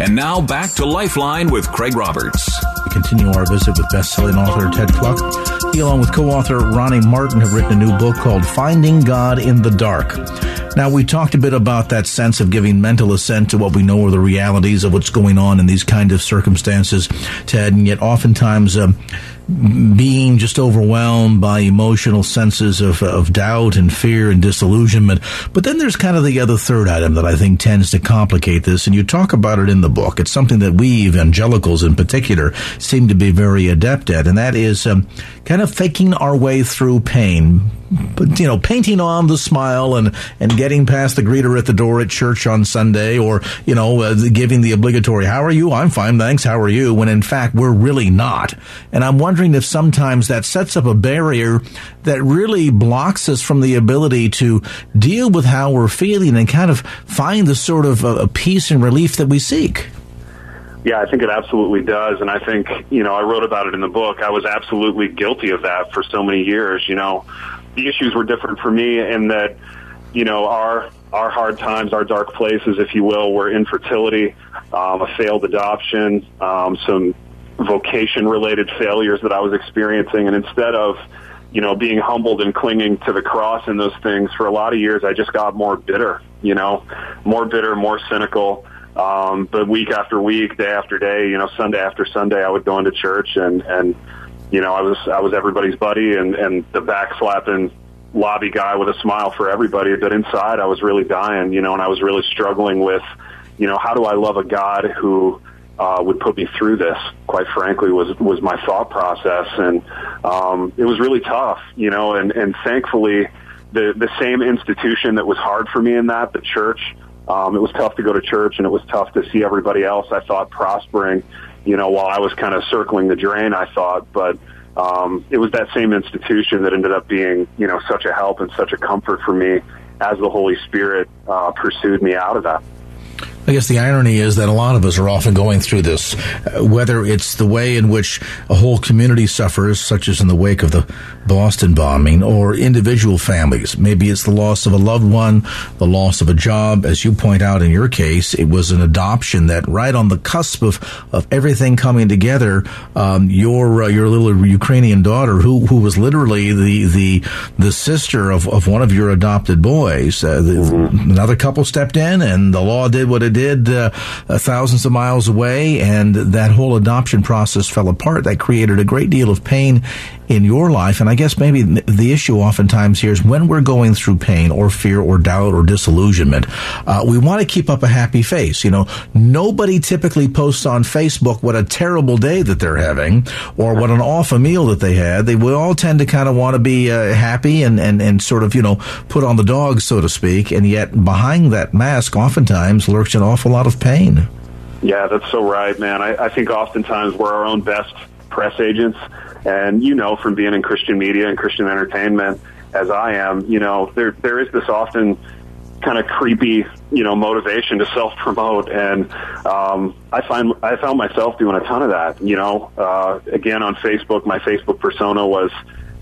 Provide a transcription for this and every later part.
And now back to Lifeline with Craig Roberts. We continue our visit with best-selling author Ted Kluck. He, along with co-author Ronnie Martin, have written a new book called Finding God in the Dark. Now, we talked a bit about that sense of giving mental assent to what we know are the realities of what's going on in these kind of circumstances, Ted, and yet oftentimes um, being just overwhelmed by emotional senses of, of doubt and fear and disillusionment. But then there's kind of the other third item that I think tends to complicate this, and you talk about it in the book. It's something that we evangelicals in particular seem to be very adept at, and that is um, kind of faking our way through pain. But, you know, painting on the smile and, and getting past the greeter at the door at church on Sunday or, you know, uh, giving the obligatory, how are you? I'm fine, thanks. How are you? When in fact, we're really not. And I'm wondering if sometimes that sets up a barrier that really blocks us from the ability to deal with how we're feeling and kind of find the sort of uh, peace and relief that we seek. Yeah, I think it absolutely does. And I think, you know, I wrote about it in the book. I was absolutely guilty of that for so many years. You know, the issues were different for me in that, you know, our, our hard times, our dark places, if you will, were infertility, um, a failed adoption, um, some vocation related failures that I was experiencing. And instead of, you know, being humbled and clinging to the cross and those things for a lot of years, I just got more bitter, you know, more bitter, more cynical. Um, but week after week, day after day, you know, Sunday after Sunday, I would go into church and, and, you know, I was, I was everybody's buddy and, and the backslapping lobby guy with a smile for everybody. But inside I was really dying, you know, and I was really struggling with, you know, how do I love a God who, uh, would put me through this. Quite frankly, was was my thought process, and um, it was really tough, you know. And and thankfully, the the same institution that was hard for me in that, the church, um, it was tough to go to church and it was tough to see everybody else I thought prospering, you know, while I was kind of circling the drain, I thought, but, um, it was that same institution that ended up being, you know, such a help and such a comfort for me as the Holy Spirit, uh, pursued me out of that. I guess the irony is that a lot of us are often going through this, uh, whether it's the way in which a whole community suffers, such as in the wake of the Boston bombing, or individual families. Maybe it's the loss of a loved one, the loss of a job. As you point out in your case, it was an adoption that right on the cusp of, of everything coming together, um, your uh, your little Ukrainian daughter, who who was literally the the the sister of, of one of your adopted boys, uh, the, mm-hmm. another couple stepped in, and the law did what it did uh, thousands of miles away, and that whole adoption process fell apart. That created a great deal of pain in your life. And I guess maybe the issue oftentimes here is when we're going through pain or fear or doubt or disillusionment, uh, we want to keep up a happy face. You know, nobody typically posts on Facebook what a terrible day that they're having or what an awful meal that they had. They will all tend to kind of want to be uh, happy and, and, and sort of, you know, put on the dog, so to speak. And yet behind that mask oftentimes lurks an awful lot of pain. Yeah, that's so right, man. I, I think oftentimes we're our own best press agents. And you know from being in Christian media and Christian entertainment as I am, you know, there there is this often kind of creepy, you know, motivation to self promote, and um, I find I found myself doing a ton of that. You know, uh, again on Facebook, my Facebook persona was,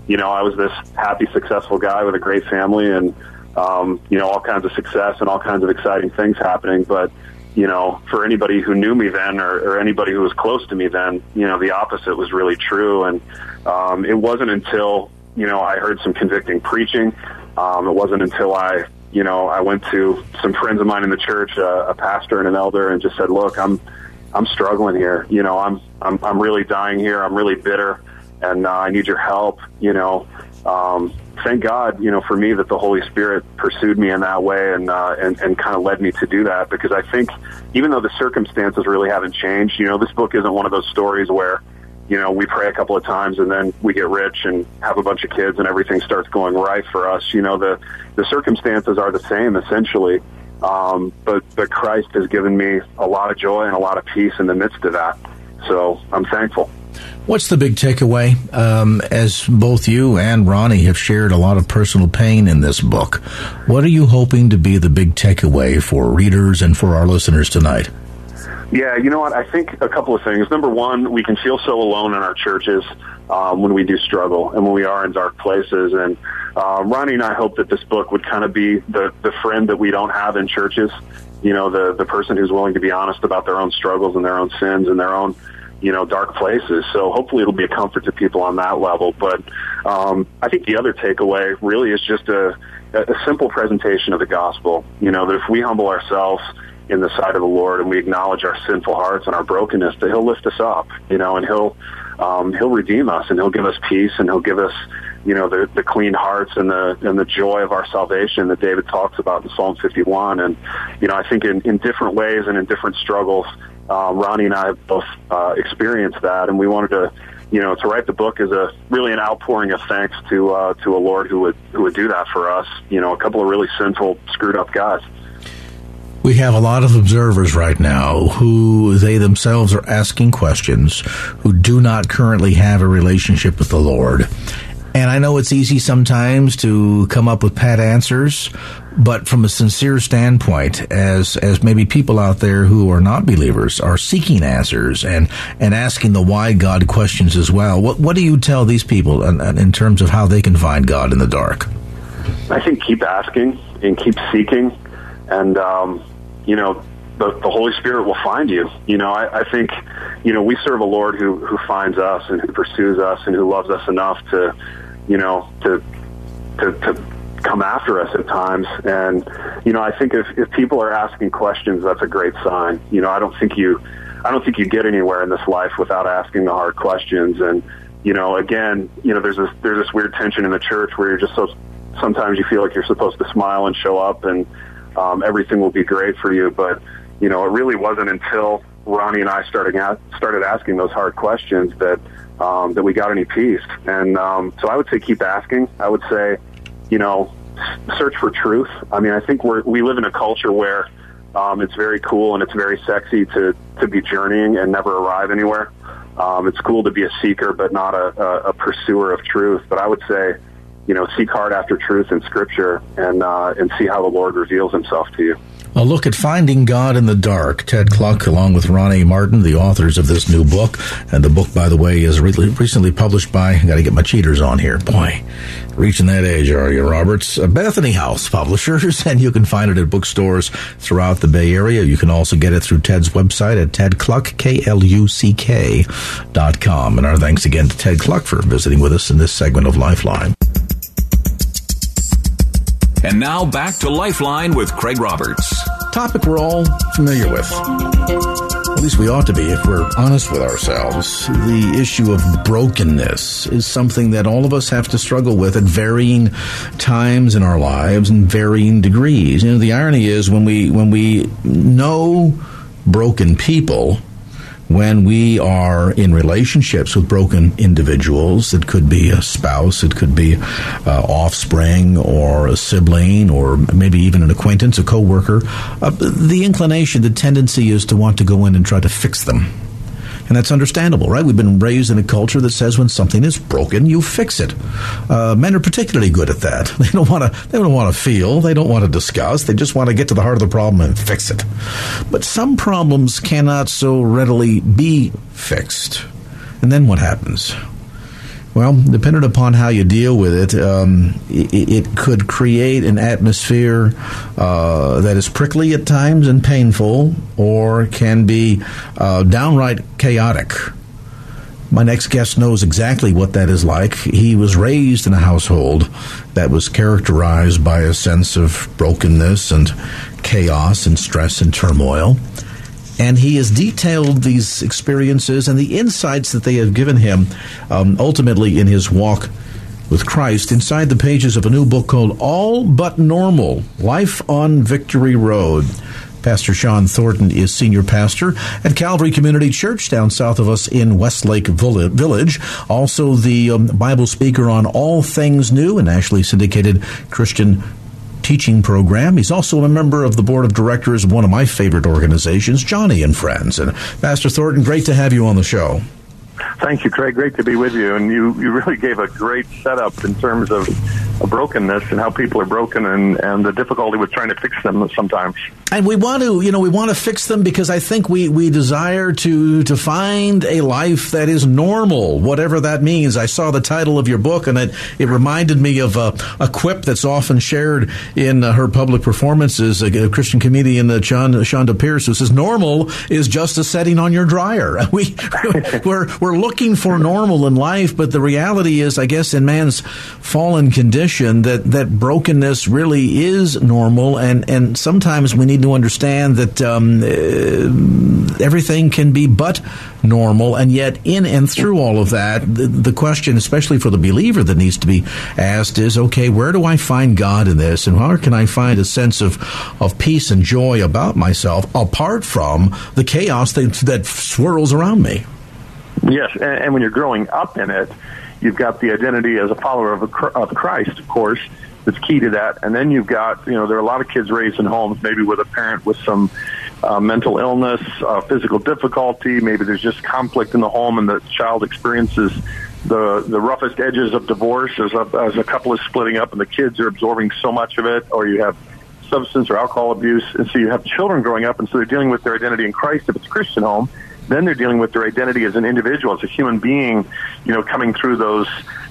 you know, I was this happy, successful guy with a great family, and um, you know, all kinds of success and all kinds of exciting things happening, but you know, for anybody who knew me then or, or anybody who was close to me then, you know, the opposite was really true. And um, it wasn't until, you know, I heard some convicting preaching. Um, it wasn't until I, you know, I went to some friends of mine in the church, uh, a pastor and an elder, and just said, "Look, I'm, I'm struggling here. You know, I'm, I'm, I'm really dying here. I'm really bitter, and uh, I need your help. You know, um, thank God, you know, for me that the Holy Spirit pursued me in that way and uh, and and kind of led me to do that because I think even though the circumstances really haven't changed, you know, this book isn't one of those stories where you know we pray a couple of times and then we get rich and have a bunch of kids and everything starts going right for us. You know, the the circumstances are the same essentially. Um, but but Christ has given me a lot of joy and a lot of peace in the midst of that. So I'm thankful. What's the big takeaway? Um, as both you and Ronnie have shared a lot of personal pain in this book, what are you hoping to be the big takeaway for readers and for our listeners tonight? Yeah, you know what? I think a couple of things. Number one, we can feel so alone in our churches. um, when we do struggle and when we are in dark places. And uh, Ronnie and I hope that this book would kind of be the the friend that we don't have in churches. You know, the the person who's willing to be honest about their own struggles and their own sins and their own you know dark places. So hopefully it'll be a comfort to people on that level. But um, I think the other takeaway really is just a, a simple presentation of the gospel. You know that if we humble ourselves in the sight of the Lord and we acknowledge our sinful hearts and our brokenness, that He'll lift us up. You know, and He'll um, He'll redeem us and He'll give us peace and He'll give us you know the the clean hearts and the and the joy of our salvation that David talks about in Psalm 51 and you know I think in in different ways and in different struggles uh, Ronnie and I have both uh, experienced that and we wanted to you know to write the book is a really an outpouring of thanks to uh, to a Lord who would who would do that for us you know a couple of really sinful screwed up guys we have a lot of observers right now who they themselves are asking questions who do not currently have a relationship with the Lord. And I know it's easy sometimes to come up with pat answers, but from a sincere standpoint, as as maybe people out there who are not believers are seeking answers and and asking the why God questions as well. What what do you tell these people in, in terms of how they can find God in the dark? I think keep asking and keep seeking, and um, you know the, the Holy Spirit will find you. You know, I, I think, you know, we serve a Lord who, who finds us and who pursues us and who loves us enough to, you know, to to, to come after us at times. And you know, I think if if people are asking questions, that's a great sign. You know, I don't think you I don't think you get anywhere in this life without asking the hard questions. And you know, again, you know, there's this there's this weird tension in the church where you're just so sometimes you feel like you're supposed to smile and show up and um, everything will be great for you, but you know, it really wasn't until Ronnie and I started started asking those hard questions that um, that we got any peace. And um, so I would say keep asking. I would say, you know, search for truth. I mean, I think we're we live in a culture where um, it's very cool and it's very sexy to to be journeying and never arrive anywhere. Um, it's cool to be a seeker, but not a, a, a pursuer of truth. But I would say, you know, seek hard after truth in Scripture and uh, and see how the Lord reveals Himself to you. A look at finding God in the dark. Ted Kluck, along with Ronnie Martin, the authors of this new book. And the book, by the way, is re- recently published by, I gotta get my cheaters on here. Boy, reaching that age, are you, Roberts? Uh, Bethany House Publishers, and you can find it at bookstores throughout the Bay Area. You can also get it through Ted's website at tedkluck, K-L-U-C-K dot com. And our thanks again to Ted Kluck for visiting with us in this segment of Lifeline. And now back to Lifeline with Craig Roberts. Topic we're all familiar with. At least we ought to be if we're honest with ourselves. The issue of brokenness is something that all of us have to struggle with at varying times in our lives and varying degrees. You know, the irony is when we when we know broken people, when we are in relationships with broken individuals, it could be a spouse, it could be uh, offspring or a sibling or maybe even an acquaintance, a coworker, uh, the inclination, the tendency is to want to go in and try to fix them and that's understandable, right? We've been raised in a culture that says when something is broken, you fix it. Uh, men are particularly good at that. They don't want to. They don't want to feel. They don't want to discuss. They just want to get to the heart of the problem and fix it. But some problems cannot so readily be fixed. And then what happens? Well, depending upon how you deal with it, um, it, it, could create an atmosphere uh, that is prickly at times and painful, or can be uh, downright chaotic. My next guest knows exactly what that is like. He was raised in a household that was characterized by a sense of brokenness and chaos and stress and turmoil and he has detailed these experiences and the insights that they have given him um, ultimately in his walk with Christ inside the pages of a new book called All But Normal Life on Victory Road. Pastor Shawn Thornton is senior pastor at Calvary Community Church down south of us in Westlake Village. Also, the um, Bible speaker on all things new, a nationally syndicated Christian teaching program. He's also a member of the board of directors of one of my favorite organizations, Joni and Friends. And Pastor Thornton, great to have you on the show. Thank you, Craig. Great to be with you. And you, you really gave a great setup in terms of brokenness and how people are broken and, and the difficulty with trying to fix them sometimes. And we want to, you know, we want to fix them because I think we, we desire to to find a life that is normal, whatever that means. I saw the title of your book, and it, it reminded me of a, a quip that's often shared in uh, her public performances. A, a Christian comedian, uh, John Chonda Pierce, who says, "Normal is just a setting on your dryer." We we're we're looking for normal in life, but the reality is, I guess, in man's fallen condition, that that brokenness really is normal, and and sometimes we need need to understand that um, uh, everything can be but normal, and yet in and through all of that, the, the, question, especially for the believer, that needs to be asked is, okay, where do I find God in this, and where can I find a sense of of peace and joy about myself apart from the chaos that, that swirls around me? Yes, and, and when you're growing up in it, you've got the identity as a follower of, a, of Christ, of course that's key to that. And then you've got, you know, there are a lot of kids raised in homes, maybe with a parent with some uh, mental illness, uh, physical difficulty. Maybe there's just conflict in the home, and the child experiences the the roughest edges of divorce as a, as a couple is splitting up, and the kids are absorbing so much of it. Or you have substance or alcohol abuse, and so you have children growing up, and so they're dealing with their identity in Christ if it's a Christian home. Then they're dealing with their identity as an individual, as a human being, you know, coming through those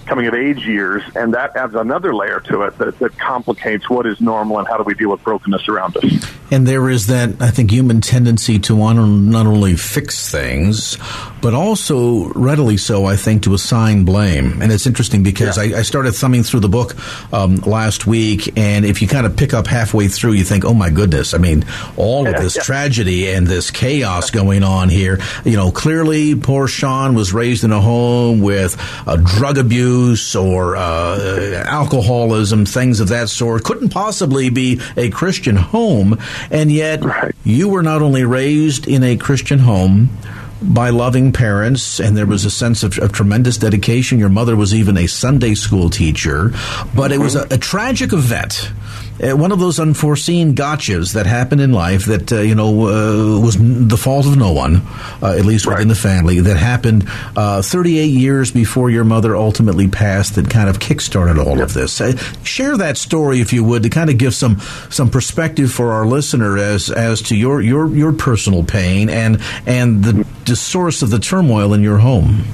coming of age years, and that adds another layer to it that, that complicates what is normal and how do we deal with brokenness around us. And there is that, I think, human tendency to want to not only fix things, but also readily so, I think, to assign blame. And it's interesting because yeah. I, I, started thumbing through the book um, last week, and if you kind of pick up halfway through, you think, oh my goodness, I mean, all of this yeah. tragedy and this chaos going on here. You know, clearly, poor Shawn was raised in a home with a drug abuse abuse or uh, alcoholism, things of that sort, couldn't possibly be a Christian home. And yet, right. you were not only raised in a Christian home, by loving parents, and there was a sense of, of, tremendous dedication. Your mother was even a Sunday school teacher, but mm-hmm. it was a, a tragic event uh, one of those unforeseen gotchas that happened in life that uh, you know uh, was the fault of no one, uh, at least right. within the family. That happened uh, 38 years before your mother ultimately passed. That kind of kickstarted all yep. of this. Uh, share that story, if you would, to kind of give some some perspective for our listener as as to your your your personal pain and and the, the source of the turmoil in your home.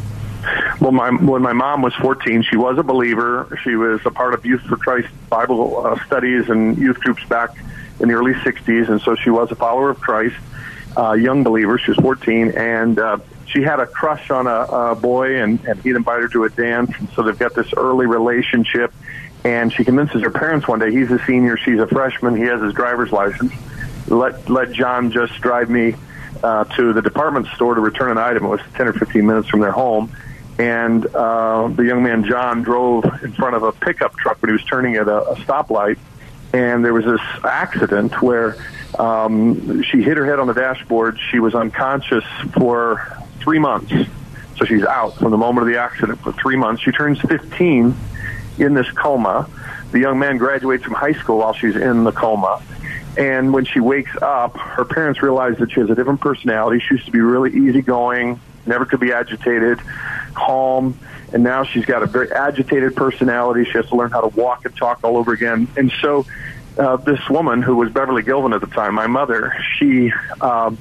Well, my, when my mom was 14, she was a believer. She was a part of Youth for Christ Bible uh, studies and youth groups back in the early 60s, and so she was a follower of Christ, uh, young believer. She was 14, and uh, she had a crush on a, a boy, and, and he'd invite her to a dance, and so they've got this early relationship. And she convinces her parents one day he's a senior, she's a freshman, he has his driver's license. Let let John just drive me uh, to the department store to return an item. It was 10 or 15 minutes from their home and uh, the young man John drove in front of a pickup truck when he was turning at a, a stoplight, and there was this accident where um, she hit her head on the dashboard. She was unconscious for three months, so she's out from the moment of the accident for three months. She turns 15 in this coma. The young man graduates from high school while she's in the coma. And when she wakes up, her parents realize that she has a different personality. She used to be really easygoing, never could be agitated calm, and now she's got a very agitated personality. She has to learn how to walk and talk all over again. And so, uh, this woman who was Beverly Gilvin at the time, my mother, she uh,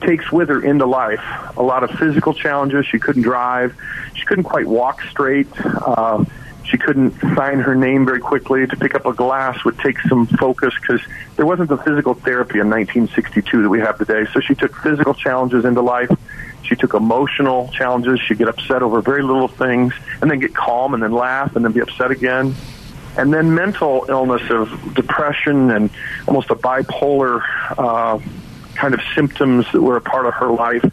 takes with her into life a lot of physical challenges. She couldn't drive, she couldn't quite walk straight. Uh, she couldn't sign her name very quickly. To pick up a glass would take some focus because there wasn't the physical therapy in 1962 that we have today. So she took physical challenges into life. She took emotional challenges. She'd get upset over very little things and then get calm and then laugh and then be upset again. And then mental illness of depression and almost a bipolar uh, kind of symptoms that were a part of her life.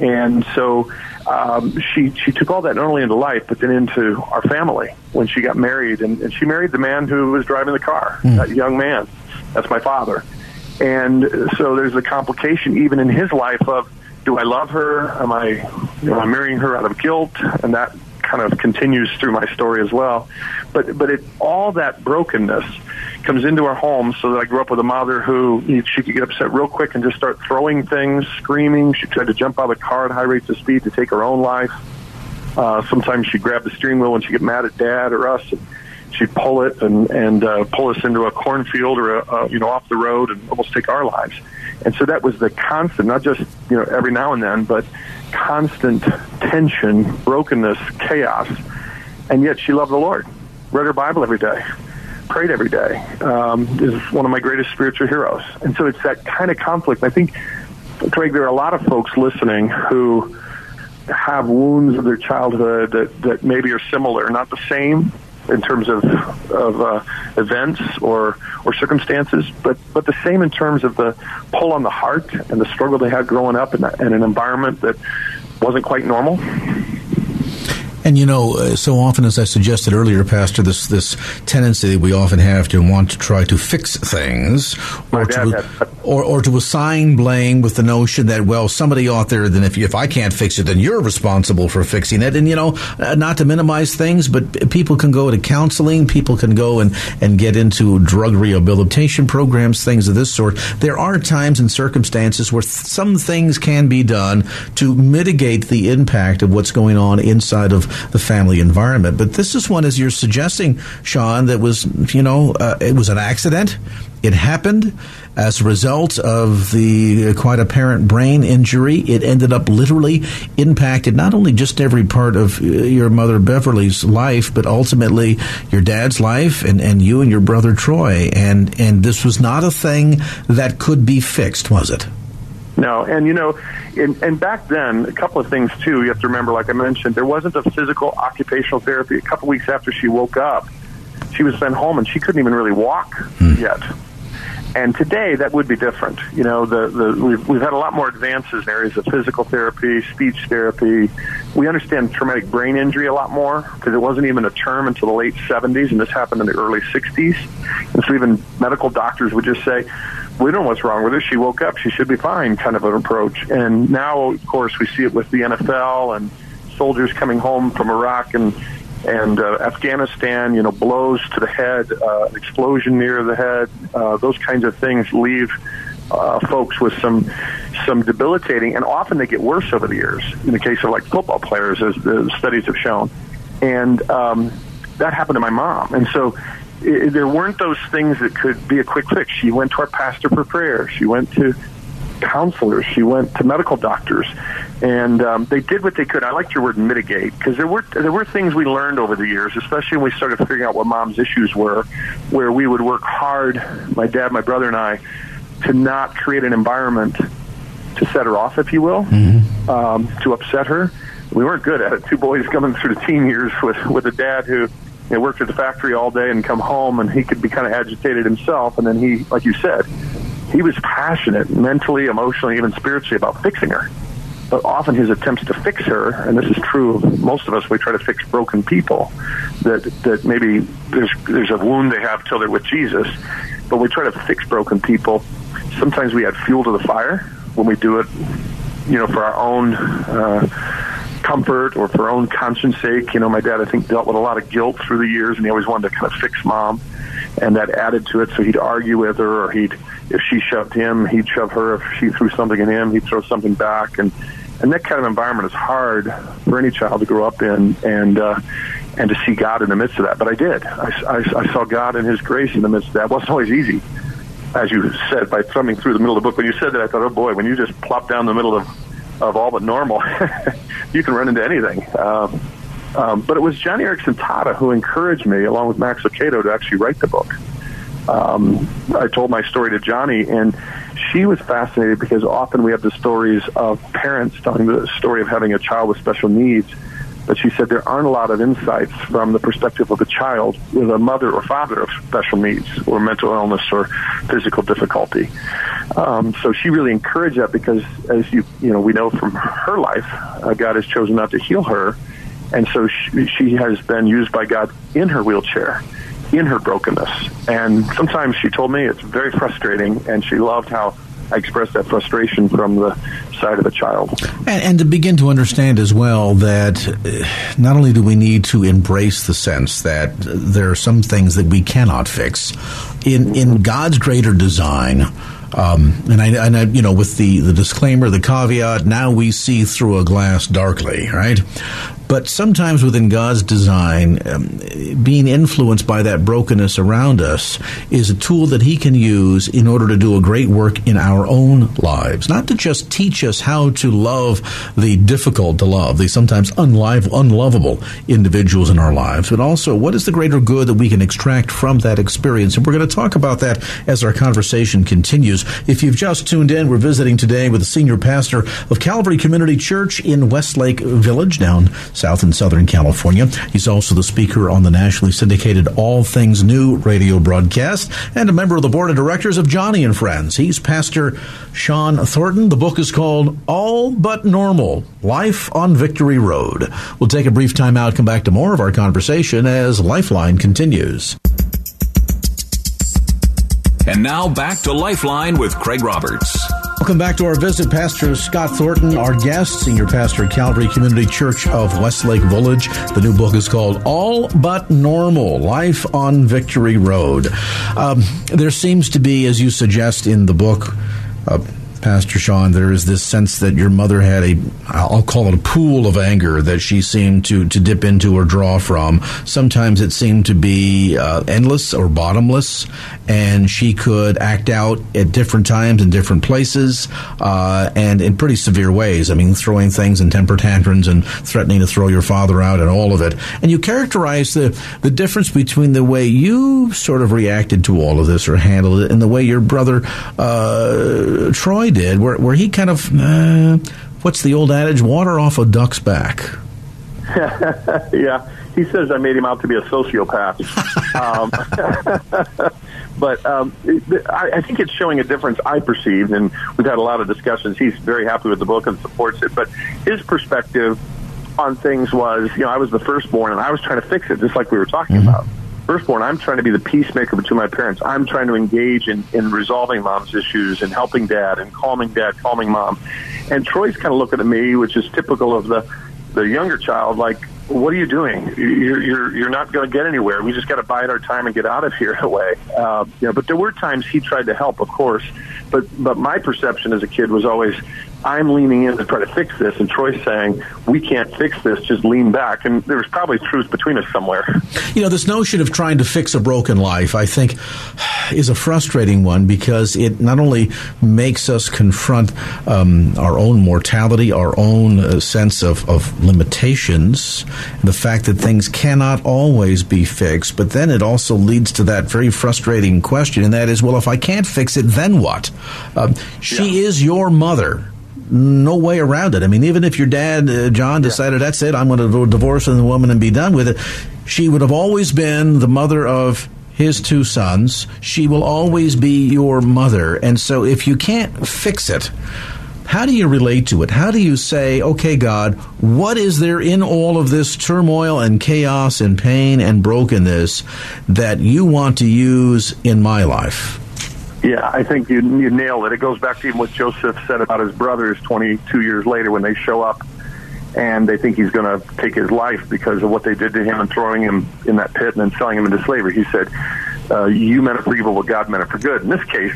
And so um, she she took all that not only into life but then into our family when she got married and, and she married the man who was driving the car, mm. that young man. That's my father. And so there's a complication even in his life of do I love her? Am I, know, I'm marrying her out of guilt? And that kind of continues through my story as well. But but it all that brokenness comes into our home so that I grew up with a mother who she could get upset real quick and just start throwing things, screaming. She tried to jump out of the car at high rates of speed to take her own life. Uh, sometimes she'd grab the steering wheel when she'd get mad at dad or us. And she'd pull it and and uh, pull us into a cornfield or a, a, you know off the road and almost take our lives. And so that was the constant, not just you know every now and then, but constant tension, brokenness, chaos. And yet she loved the Lord, read her Bible every day, prayed every day. Um, is one of my greatest spiritual heroes. And so it's that kind of conflict. I think, Craig, there are a lot of folks listening who have wounds of their childhood that, that maybe are similar, not the same in terms of of uh, events or or circumstances, but but the same in terms of the pull on the heart and the struggle they had growing up in, in an environment that wasn't quite normal. And you know, uh, so often, as I suggested earlier, Pastor, this this tendency that we often have to want to try to fix things, or to, or, or to assign blame with the notion that well, somebody out there, then if if I can't fix it, then you're responsible for fixing it. And you know, uh, not to minimize things, but people can go to counseling, people can go and and get into drug rehabilitation programs, things of this sort. There are times and circumstances where th- some things can be done to mitigate the impact of what's going on inside of the family environment. But this is one, as you're suggesting, Shawn, that was, you know, uh, it was an accident. It happened as a result of the uh, quite apparent brain injury. It ended up literally impacted not only just every part of uh, your mother Beverly's life, but ultimately your dad's life and, and you and your brother Troy. And, and this was not a thing that could be fixed, was it? No, and you know, and, and back then, a couple of things too. You have to remember, like I mentioned, there wasn't a physical occupational therapy. A couple weeks after she woke up, she was sent home, and she couldn't even really walk hmm. yet. And today, that would be different. You know, the, the we've we've had a lot more advances in areas of physical therapy, speech therapy. We understand traumatic brain injury a lot more because it wasn't even a term until the late 70s, and this happened in the early 60s. And so even medical doctors would just say we don't know what's wrong with her. She woke up. She should be fine kind of an approach. And now, of course, we see it with the NFL and soldiers coming home from Iraq and and uh, Afghanistan, you know, blows to the head, uh, explosion near the head, uh, those kinds of things leave uh, folks with some some debilitating, and often they get worse over the years. In the case of like football players, as the studies have shown, and um, that happened to my mom, and so it, there weren't those things that could be a quick fix. She went to our pastor for prayer. She went to counselors. She went to medical doctors, and um, they did what they could. I liked your word mitigate because there were there were things we learned over the years, especially when we started figuring out what mom's issues were, where we would work hard, my dad, my brother, and I, to not create an environment to set her off, if you will, mm-hmm. um, to upset her. We weren't good at it. Two boys coming through the teen years with with a dad who you know, worked at the factory all day and come home, and he could be kind of agitated himself. And then he, like you said, he was passionate, mentally, emotionally, even spiritually, about fixing her. But often his attempts to fix her, and this is true of most of us, we try to fix broken people. That that maybe there's there's a wound they have till they're with Jesus, but we try to fix broken people. Sometimes we add fuel to the fire when we do it, you know, for our own. Uh, comfort or for own conscience sake. You know, my dad, I think, dealt with a lot of guilt through the years, and he always wanted to kind of fix mom, and that added to it. So he'd argue with her, or he'd, if she shoved him, he'd shove her. If she threw something at him, he'd throw something back, and and that kind of environment is hard for any child to grow up in, and. uh and to see God in the midst of that. But I did. I, I, I saw God and His grace in the midst of that. It wasn't always easy as you said, by thumbing through the middle of the book. When you said that, I thought, oh boy, when you just plop down the middle of of all but normal, you can run into anything. Um, um, but it was Joni Eareckson Tada who encouraged me, along with Max Lucado, to actually write the book. Um, I told my story to Joni, and she was fascinated because often we have the stories of parents telling the story of having a child with special needs but she said there aren't a lot of insights from the perspective of a child with a mother or father of special needs or mental illness or physical difficulty. Um, so she really encouraged that because, as you you know, we know from her life, uh, God has chosen not to heal her, and so she, she has been used by God in her wheelchair in her brokenness. And sometimes she told me it's very frustrating, and she loved how I expressed that frustration from the side of the child. And, and, to begin to understand as well that uh, not only do we need to embrace the sense that there are some things that we cannot fix, in, in God's greater design, um, and I, and I, you know, with the, the disclaimer, the caveat, now we see through a glass darkly, right? But sometimes within God's design, um, being influenced by that brokenness around us is a tool that He can use in order to do a great work in our own lives. Not to just teach us how to love the difficult to love, the sometimes unlive, unlovable individuals in our lives, but also what is the greater good that we can extract from that experience. And we're going to talk about that as our conversation continues. If you've just tuned in, we're visiting today with the senior pastor of Calvary Community Church in Westlake Village down South and Southern California. He's also the speaker on the nationally syndicated All Things New radio broadcast and a member of the board of directors of Joni and Friends. He's Pastor Shawn Thornton. The book is called All But Normal Life on Victory Road. We'll take a brief time out, come back to more of our conversation as Lifeline continues. And now back to Lifeline with Craig Roberts. Welcome back to our visit. Pastor Scott Thornton, our guest, Senior Pastor at Calvary Community Church of Westlake Village. The new book is called All But Normal Life on Victory Road. Um, there seems to be, as you suggest in the book, uh, Pastor Shawn, there is this sense that your mother had a, I'll call it a pool of anger that she seemed to, to dip into or draw from. Sometimes it seemed to be uh, endless or bottomless, and she could act out at different times in different places uh, and in pretty severe ways. I mean, throwing things and temper tantrums and threatening to throw your father out and all of it. And you characterize the, the difference between the way you sort of reacted to all of this or handled it and the way your brother uh, Troy did, where, where he kind of, uh, what's the old adage, water off a duck's back. yeah, he says I made him out to be a sociopath. um, but um, I, I think it's showing a difference I perceived, and we've had a lot of discussions. He's very happy with the book and supports it, but his perspective on things was, you know, I was the firstborn, and I was trying to fix it, just like we were talking mm-hmm. about firstborn, I'm trying to be the peacemaker between my parents. I'm trying to engage in, in resolving mom's issues and helping dad and calming dad, calming mom. And Troy's kind of looking at me, which is typical of the, the younger child, like, what are you doing? You're you're you're not going to get anywhere. We just got to bide our time and get out of here in a. Uh, you know, but there were times he tried to help, of course. But but my perception as a kid was always, I'm leaning in to try to fix this, and Troy's saying, we can't fix this, just lean back. And there was probably truth between us somewhere. You know, this notion of trying to fix a broken life, I think, is a frustrating one because it not only makes us confront um, our own mortality, our own uh, sense of, of limitations, the fact that things cannot always be fixed, but then it also leads to that very frustrating question, and that is, well, if I can't fix it, then what? Um, she yeah. is your mother no way around it. I mean, even if your dad, uh, John, decided yeah. that's it, I'm going to divorce the woman and be done with it, she would have always been the mother of his two sons. She will always be your mother. And so if you can't fix it, how do you relate to it? How do you say, okay, God, what is there in all of this turmoil and chaos and pain and brokenness that you want to use in my life? Yeah, I think you you nailed it. It goes back to even what Joseph said about his brothers 22 years later when they show up and they think he's going to take his life because of what they did to him and throwing him in that pit and then selling him into slavery. He said, uh, "You meant it for evil, but God meant it for good." In this case,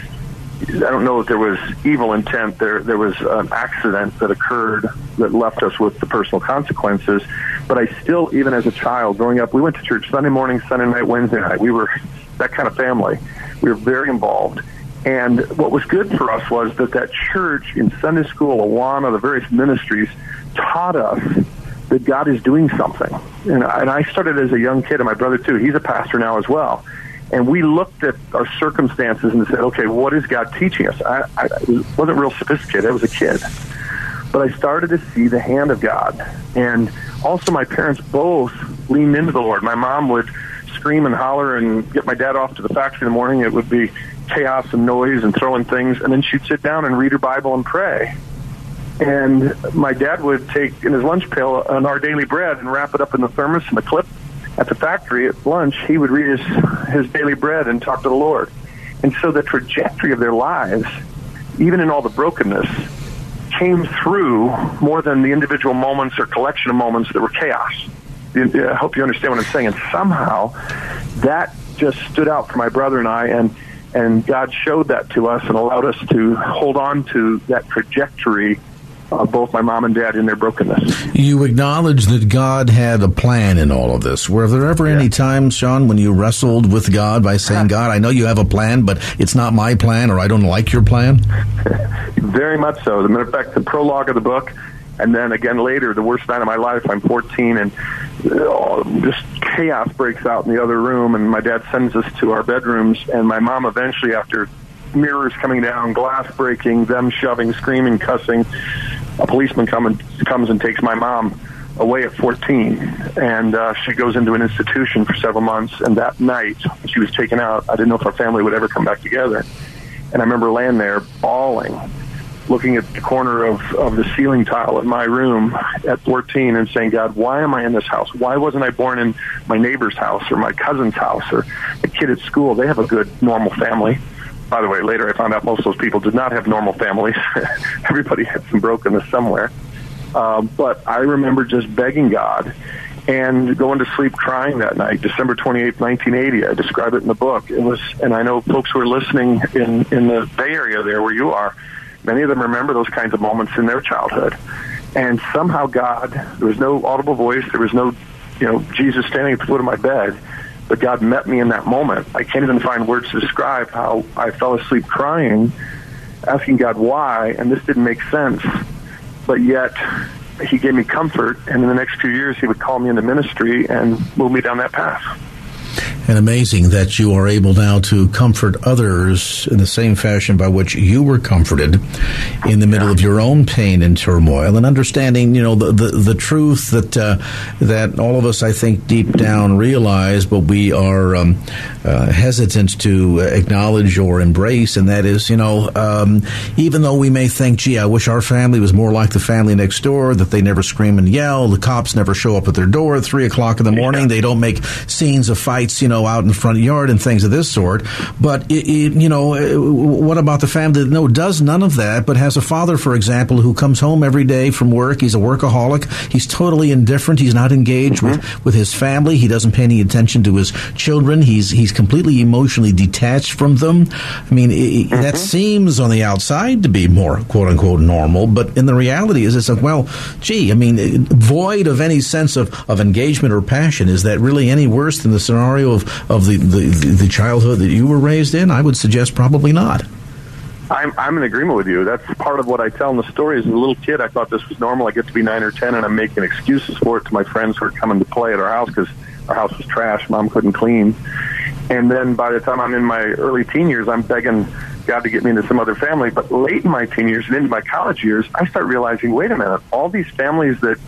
I don't know if there was evil intent. There there was an accident that occurred that left us with the personal consequences. But I still, even as a child growing up, we went to church Sunday morning, Sunday night, Wednesday night. We were that kind of family. We were very involved and what was good for us was that that church in Sunday school, Awana, the various ministries, taught us that God is doing something. And, and I started as a young kid, and my brother too. He's a pastor now as well. And we looked at our circumstances and said, okay, what is God teaching us? I, I wasn't real sophisticated. I was a kid. But I started to see the hand of God. And also, my parents both leaned into the Lord. My mom would scream and holler and get my dad off to the factory in the morning. It would be chaos and noise and throwing things, and then she'd sit down and read her Bible and pray. And my dad would take in his lunch pail an Our Daily Bread and wrap it up in the thermos and the clip. At the factory at lunch, he would read his, his daily bread and talk to the Lord. And so the trajectory of their lives, even in all the brokenness, came through more than the individual moments or collection of moments that were chaos. I hope you understand what I'm saying. And somehow that just stood out for my brother and I. And and God showed that to us and allowed us to hold on to that trajectory uh, both my mom and dad in their brokenness. You acknowledge that God had a plan in all of this. Were there ever yeah. any times, Shawn, when you wrestled with God by saying, God, I know you have a plan, but it's not my plan or I don't like your plan? Very much so. As a matter of fact, the prologue of the book, and then again later, the worst night of my life, I'm 14, and uh, just chaos breaks out in the other room, and my dad sends us to our bedrooms, and my mom eventually, after mirrors coming down, glass breaking, them shoving, screaming, cussing, a policeman come and, comes and takes my mom away at 14, and uh, she goes into an institution for several months. And that night, she was taken out. I didn't know if our family would ever come back together. And I remember laying there bawling, looking at the corner of, of the ceiling tile at my room at 14 and saying, God, why am I in this house? Why wasn't I born in my neighbor's house or my cousin's house or a kid at school? They have a good, normal family by the way, later I found out most of those people did not have normal families. Everybody had some brokenness somewhere. Um, but I remember just begging God and going to sleep crying that night, December 28, 1980. I describe it in the book. It was, and I know folks who are listening in, in the Bay Area there where you are, many of them remember those kinds of moments in their childhood. And somehow God, there was no audible voice, there was no, you know, Jesus standing at the foot of my bed but God met me in that moment. I can't even find words to describe how I fell asleep crying, asking God why, and this didn't make sense. But yet, He gave me comfort, and in the next few years, He would call me into ministry and move me down that path and amazing that you are able now to comfort others in the same fashion by which you were comforted in the middle of your own pain and turmoil and understanding you know the the, the truth that uh, that all of us I think deep down realize but we are um, uh, hesitant to acknowledge or embrace and that is you know um, even though we may think gee I wish our family was more like the family next door that they never scream and yell the cops never show up at their door at three o'clock in the morning yeah. they don't make scenes of fights you know out in the front yard and things of this sort. But, it, it, you know, uh, what about the family that, no, does none of that, but has a father, for example, who comes home every day from work. He's a workaholic. He's totally indifferent. He's not engaged mm-hmm. with, with his family. He doesn't pay any attention to his children. He's, he's completely emotionally detached from them. I mean, it, mm-hmm. that seems on the outside to be more quote unquote normal, but in the reality is it's like, well, gee, I mean, void of any sense of, of engagement or passion. Is that really any worse than the scenario of of the, the, the childhood that you were raised in? I would suggest probably not. I'm, I'm in agreement with you. That's part of what I tell in the story. As a little kid, I thought this was normal. I get to be nine or ten, and I'm making excuses for it to my friends who are coming to play at our house because our house was trash. Mom couldn't clean. And then by the time I'm in my early teen years, I'm begging God to get me into some other family. But late in my teen years and into my college years, I start realizing, wait a minute, all these families that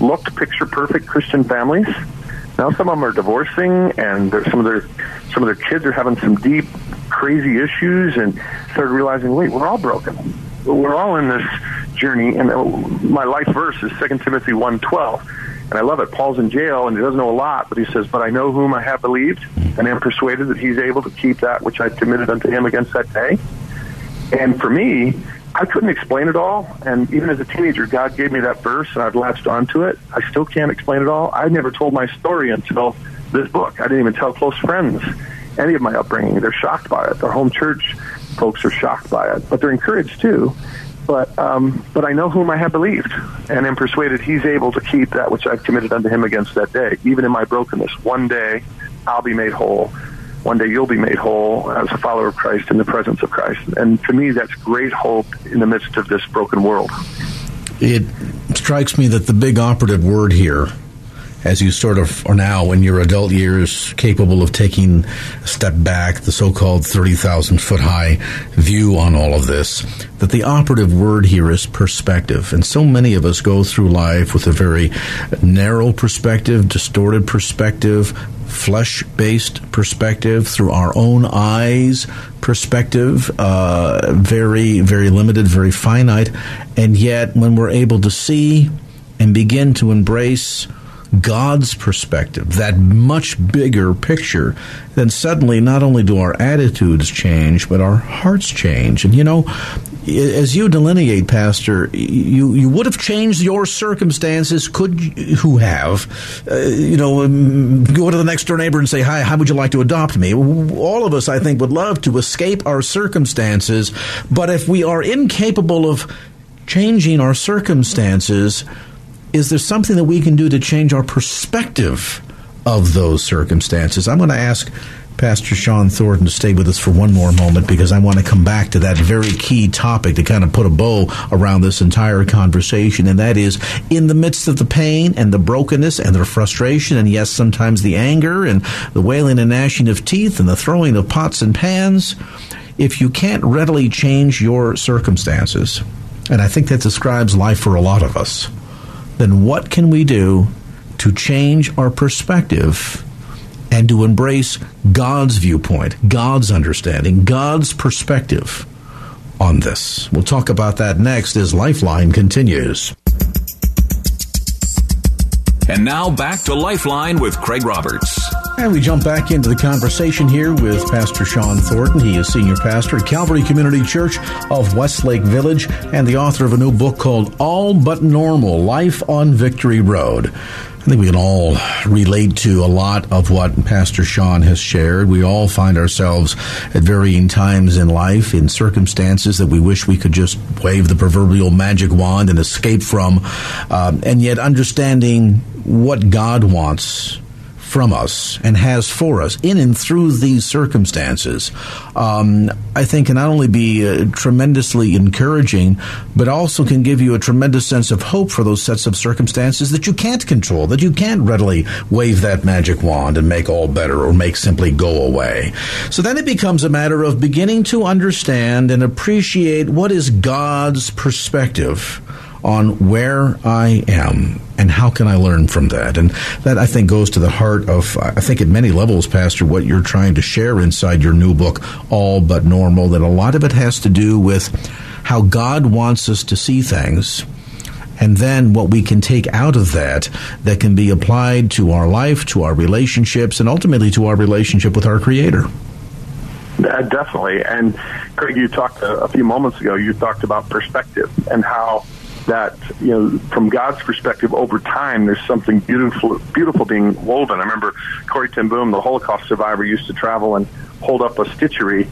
looked picture perfect Christian families – now some of them are divorcing, and some of their some of their kids are having some deep, crazy issues, and started realizing, wait, we're all broken. We're all in this journey, and my life verse is Second Timothy one twelve, and I love it. Paul's in jail, and he doesn't know a lot, but he says, "But I know whom I have believed, and am persuaded that he's able to keep that which I committed unto him against that day." And for me, I couldn't explain it all. And even as a teenager, God gave me that verse and I've latched onto it. I still can't explain it all. I never told my story until this book. I didn't even tell close friends any of my upbringing. They're shocked by it. Our home church folks are shocked by it, but they're encouraged too. But um, but I know whom I have believed, and am persuaded He's able to keep that which I've committed unto Him against that day. Even in my brokenness, one day I'll be made whole one day you'll be made whole as a follower of Christ in the presence of Christ. And to me, that's great hope in the midst of this broken world. It strikes me that the big operative word here, as you sort of are now in your adult years capable of taking a step back, the so called 30,000 foot high view on all of this, that the operative word here is perspective. And so many of us go through life with a very narrow perspective, distorted perspective, flesh based perspective, through our own eyes perspective, uh, very, very limited, very finite. And yet, when we're able to see and begin to embrace God's perspective, that much bigger picture, then suddenly not only do our attitudes change, but our hearts change. And you know, as you delineate, Pastor, you, you would have changed your circumstances. Could who have, uh, you know, um, go to the next door neighbor and say, "Hi, how would you like to adopt me?" All of us, I think, would love to escape our circumstances, but if we are incapable of changing our circumstances, is there something that we can do to change our perspective of those circumstances? I'm going to ask Pastor Shawn Thornton to stay with us for one more moment because I want to come back to that very key topic to kind of put a bow around this entire conversation, and that is in the midst of the pain and the brokenness and the frustration, and yes, sometimes the anger and the wailing and gnashing of teeth and the throwing of pots and pans, if you can't readily change your circumstances, and I think that describes life for a lot of us, then what can we do to change our perspective? and to embrace God's viewpoint, God's understanding, God's perspective on this. We'll talk about that next as Lifeline continues. And now back to Lifeline with Craig Roberts. And we jump back into the conversation here with Pastor Shawn Thornton. He is senior pastor at Calvary Community Church of Westlake Village and the author of a new book called All But Normal Life on Victory Road. I think we can all relate to a lot of what Pastor Shawn has shared. We all find ourselves at varying times in life in circumstances that we wish we could just wave the proverbial magic wand and escape from. Uh, and yet, understanding what God wants from us and has for us in and through these circumstances, um, I think can not only be uh, tremendously encouraging, but also can give you a tremendous sense of hope for those sets of circumstances that you can't control, that you can't readily wave that magic wand and make all better or make simply go away. So then it becomes a matter of beginning to understand and appreciate what is God's perspective on where I am and how can I learn from that. And that I think goes to the heart of, I think at many levels, Pastor, what you're trying to share inside your new book, All But Normal, that a lot of it has to do with how God wants us to see things and then what we can take out of that that can be applied to our life, to our relationships, and ultimately to our relationship with our Creator. Uh, definitely. And Craig, you talked a, a few moments ago, you talked about perspective and how that you know from God's perspective over time there's something beautiful beautiful being woven. I remember Corrie ten Boom, the Holocaust survivor, used to travel and hold up a stitchery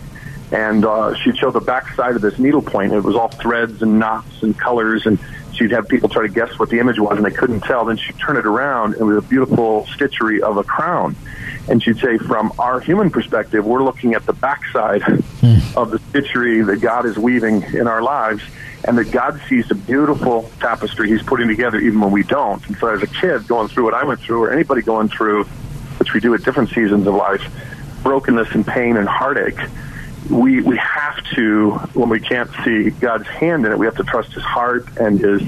and uh, she'd show the back side of this needlepoint. It was all threads and knots and colors and she'd have people try to guess what the image was and they couldn't tell. Then she'd turn it around and it was a beautiful stitchery of a crown. And she'd say, from our human perspective, we're looking at the backside mm. of the stitchery that God is weaving in our lives and that God sees the beautiful tapestry He's putting together even when we don't. And so, as a kid going through what I went through, or anybody going through, which we do at different seasons of life, brokenness and pain and heartache, we we have to when we can't see God's hand in it, we have to trust His heart and His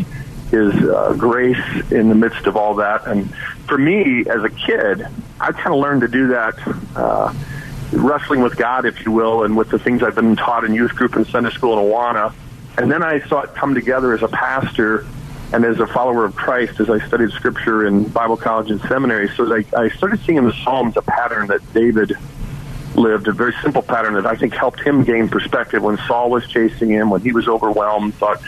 His uh, grace in the midst of all that. And for me, as a kid, I kind of learned to do that. Uh, wrestling with God, if you will, and with the things I've been taught in youth group and Sunday school in Awana, and then I saw it come together as a pastor and as a follower of Christ as I studied scripture in Bible college and seminary. So I, I started seeing in the Psalms a pattern that David lived, a very simple pattern that I think helped him gain perspective when Saul was chasing him, when he was overwhelmed, thought,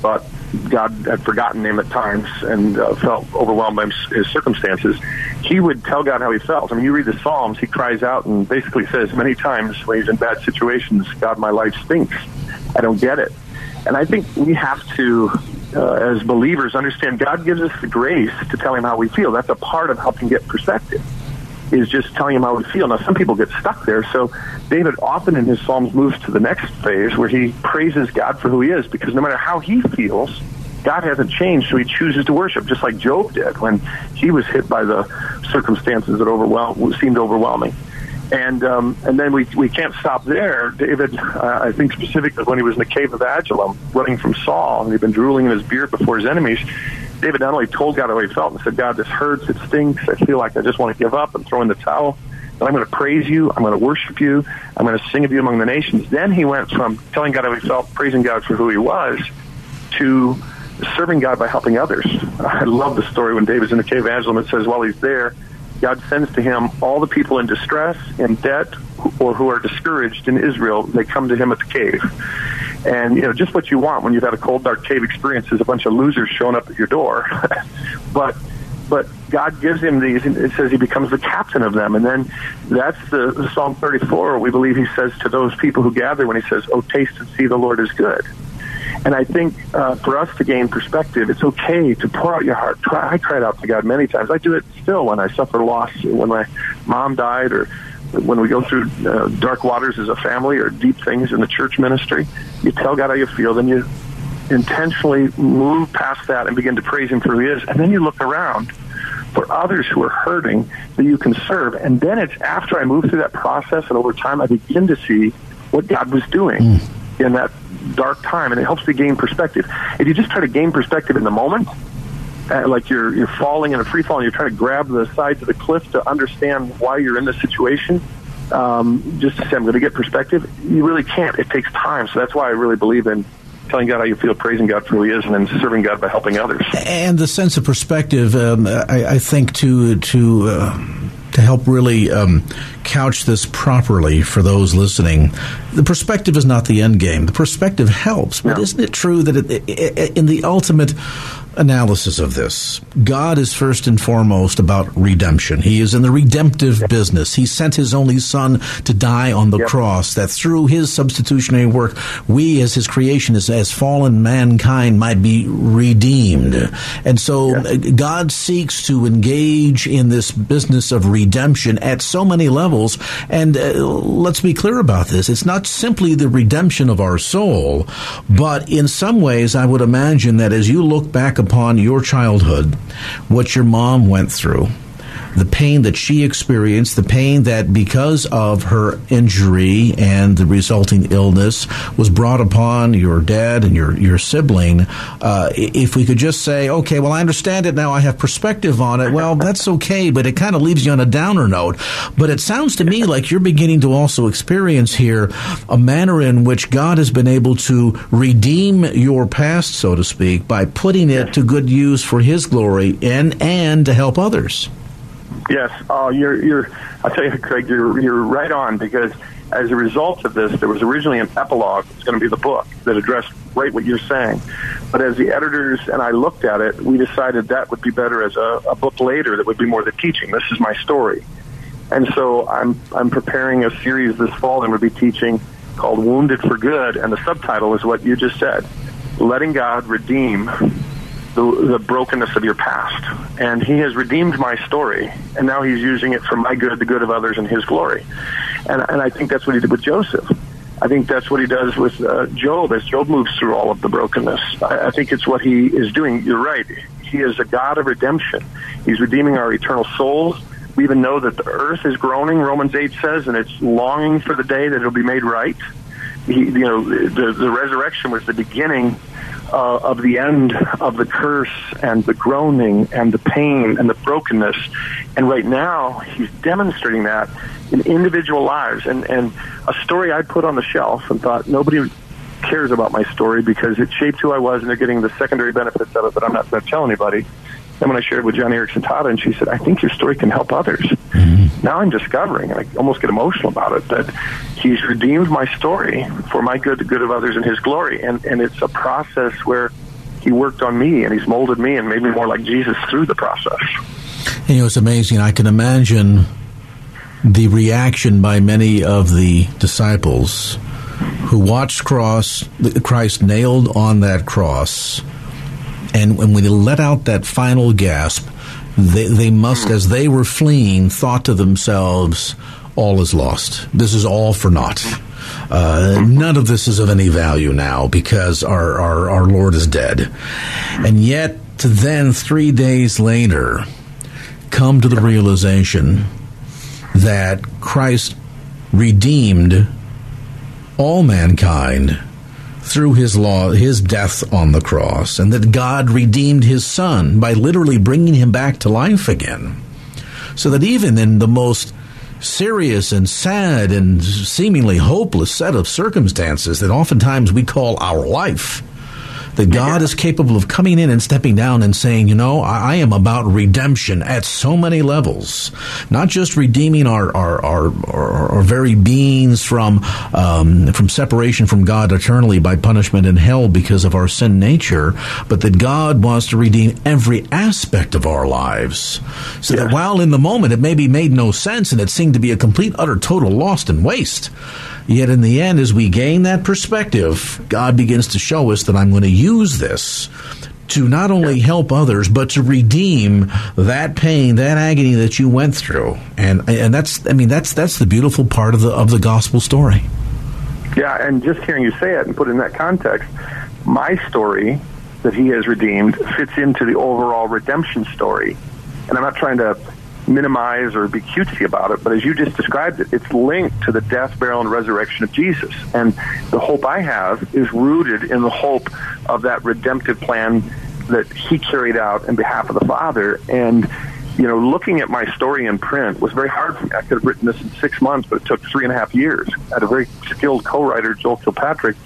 thought God had forgotten him at times and uh, felt overwhelmed by his circumstances. He would tell God how he felt. I mean, you read the Psalms, he cries out and basically says many times when he's in bad situations, God, my life stinks. I don't get it. And I think we have to, uh, as believers, understand God gives us the grace to tell Him how we feel. That's a part of helping get perspective, is just telling Him how we feel. Now, some people get stuck there. So David often in his Psalms moves to the next phase where he praises God for who He is, because no matter how he feels, God hasn't changed, so he chooses to worship, just like Job did when he was hit by the circumstances that overwhelm, seemed overwhelming. And um, and then we we can't stop there. David, uh, I think specifically when he was in the cave of Adullam, running from Saul, and he'd been drooling in his beard before his enemies. David not only told God how he felt and said, "God, this hurts. It stinks. I feel like I just want to give up and throw in the towel." But I'm going to praise you. I'm going to worship you. I'm going to sing of you among the nations. Then he went from telling God how he felt, praising God for who he was, to serving God by helping others. I love the story when David's in the cave of Adullam. It says while he's there, God sends to him all the people in distress, in debt, or who are discouraged in Israel. They come to him at the cave. And, you know, just what you want when you've had a cold, dark cave experience is a bunch of losers showing up at your door. but but God gives him these, and it says he becomes the captain of them. And then that's the, the Psalm 34. We believe he says to those people who gather when he says, Oh, taste and see the Lord is good. And I think uh, for us to gain perspective, it's okay to pour out your heart. Try, I cried out to God many times. I do it still when I suffer loss, when my mom died, or when we go through uh, dark waters as a family or deep things in the church ministry. You tell God how you feel, then you intentionally move past that and begin to praise Him for who He is, and then you look around for others who are hurting that you can serve. And then it's after I move through that process and over time I begin to see what God was doing mm. in that dark time, and it helps me gain perspective. If you just try to gain perspective in the moment, uh, like you're you're falling in a free fall and you're trying to grab the sides of the cliff to understand why you're in this situation, um, just to say I'm going to get perspective, you really can't. It takes time. So that's why I really believe in telling God how you feel, praising God for who He is, and then serving God by helping others. And the sense of perspective, um, I, I, think, to to uh, to help really um, couch this properly for those listening, the perspective is not the end game. The perspective helps, but isn't it true that it, it, in the ultimate analysis of this. God is first and foremost about redemption. He is in the redemptive yep. business. He sent his only son to die on the yep. cross that through his substitutionary work, we as his creation, as, as fallen mankind might be redeemed. And so yep. God seeks to engage in this business of redemption at so many levels. And uh, let's be clear about this. It's not simply the redemption of our soul, but in some ways, I would imagine that as you look back upon your childhood, what your mom went through, the pain that she experienced, the pain that because of her injury and the resulting illness was brought upon your dad and your, your sibling, uh, if we could just say, okay, well, I understand it now, I have perspective on it, well, that's okay, but it kind of leaves you on a downer note. But it sounds to me like you're beginning to also experience here a manner in which God has been able to redeem your past, so to speak, by putting it to good use for His glory and, and to help others. Yes, uh, you're, you're. I'll tell you, Craig, you're you're right on because as a result of this, there was originally an epilogue. It's going to be the book that addressed right what you're saying. But as the editors and I looked at it, we decided that would be better as a, a book later that would be more the teaching. This is my story, and so I'm I'm preparing a series this fall and we'll be teaching called "Wounded for Good," and the subtitle is what you just said: letting God redeem the, the brokenness of your past. And he has redeemed my story, and now he's using it for my good, the good of others, and his glory. And, and I think that's what he did with Joseph. I think that's what he does with uh, Job as Job moves through all of the brokenness. I, I think it's what he is doing. You're right. He is a God of redemption. He's redeeming our eternal souls. We even know that the earth is groaning, Romans 8 says, and it's longing for the day that it'll be made right. He, you know, the, the resurrection was the beginning uh, of the end of the curse and the groaning and the pain and the brokenness. And right now, he's demonstrating that in individual lives. And, and a story I put on the shelf and thought nobody cares about my story because it shaped who I was and they're getting the secondary benefits of it, but I'm not going to tell anybody. Then when I shared with Joni Eareckson Tada, and she said, I think your story can help others. Mm-hmm. Now I'm discovering, and I almost get emotional about it, that he's redeemed my story for my good, the good of others, and his glory. And, and it's a process where he worked on me, and he's molded me and made me more like Jesus through the process. And, you know, it's amazing. I can imagine the reaction by many of the disciples who watched cross Christ nailed on that cross and when they let out that final gasp, they, they must, as they were fleeing, thought to themselves, all is lost. This is all for naught. Uh, none of this is of any value now because our, our, our Lord is dead. And yet, to then, three days later, come to the realization that Christ redeemed all mankind through his law, his death on the cross, and that God redeemed his son by literally bringing him back to life again. So that even in the most serious and sad and seemingly hopeless set of circumstances that oftentimes we call our life, that God yeah. is capable of coming in and stepping down and saying, you know, I, I, am about redemption at so many levels, not just redeeming our our our, our, our very beings from um, from separation from God eternally by punishment in hell because of our sin nature, but that God wants to redeem every aspect of our lives, so yeah. that while in the moment it maybe made no sense and it seemed to be a complete, utter, total lost and waste. Yet in the end, as we gain that perspective, God begins to show us that I'm going to use this to not only help others, but to redeem that pain, that agony that you went through. And and that's I mean that's that's the beautiful part of the of the gospel story. Yeah, and just hearing you say it and put it in that context, my story that he has redeemed fits into the overall redemption story. And I'm not trying to minimize or be cutesy about it, but as you just described it, it's linked to the death, burial, and resurrection of Jesus. And the hope I have is rooted in the hope of that redemptive plan that he carried out in behalf of the Father. And you know, looking at my story in print was very hard for me. I could have written this in six months, but it took three and a half years. I had a very skilled co-writer, Joel Kilpatrick,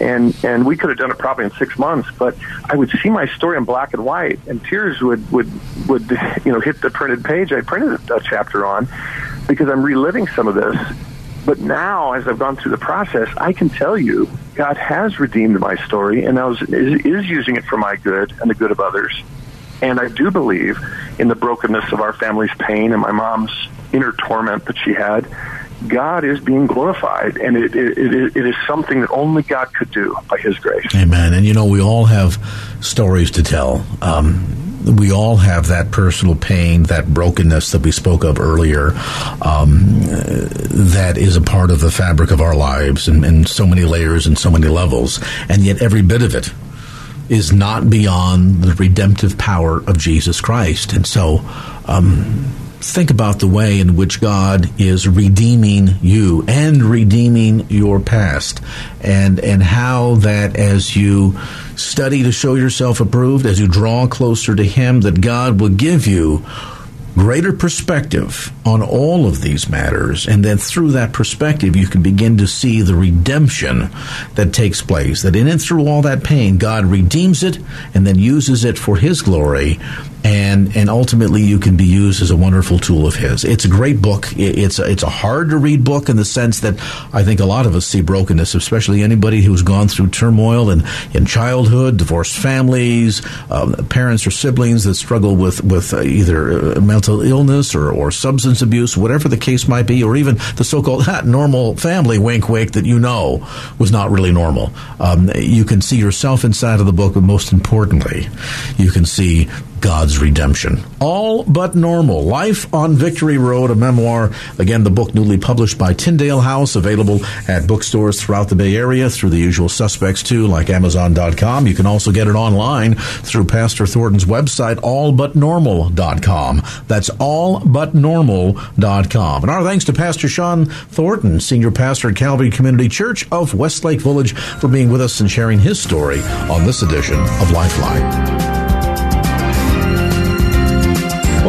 and and we could have done it probably in six months. But I would see my story in black and white, and tears would would would you know hit the printed page I printed a chapter on because I'm reliving some of this. But now, as I've gone through the process, I can tell you God has redeemed my story, and is, is using it for my good and the good of others. And I do believe in the brokenness of our family's pain and my mom's inner torment that she had God is being glorified, and it, it, it, it is something that only God could do by His grace. Amen. And you know, we all have stories to tell. Um, we all have that personal pain, that brokenness that we spoke of earlier, um, that is a part of the fabric of our lives in, in so many layers and so many levels. And yet, every bit of it is not beyond the redemptive power of Jesus Christ. And so, um, think about the way in which God is redeeming you and redeeming your past and and how that as you study to show yourself approved as you draw closer to him that God will give you greater perspective on all of these matters, and then through that perspective, you can begin to see the redemption that takes place. That in and through all that pain, God redeems it and then uses it for His glory and and ultimately you can be used as a wonderful tool of his. It's a great book. It's a, it's a hard to read book in the sense that I think a lot of us see brokenness, especially anybody who's gone through turmoil in, in childhood, divorced families, um, parents or siblings that struggle with with uh, either uh, mental illness or, or substance abuse, whatever the case might be, or even the so-called normal family wink wink that you know was not really normal. Um, you can see yourself inside of the book, but most importantly, you can see God's redemption. All but normal. Life on Victory Road, a memoir. Again, the book newly published by Tyndale House, available at bookstores throughout the Bay Area through the usual suspects too, like Amazon.com. You can also get it online through Pastor Thornton's website, allbutnormal.com. That's allbutnormal.com. And our thanks to Pastor Shawn Thornton, Senior Pastor at Calvary Community Church of Westlake Village, for being with us and sharing his story on this edition of Lifeline.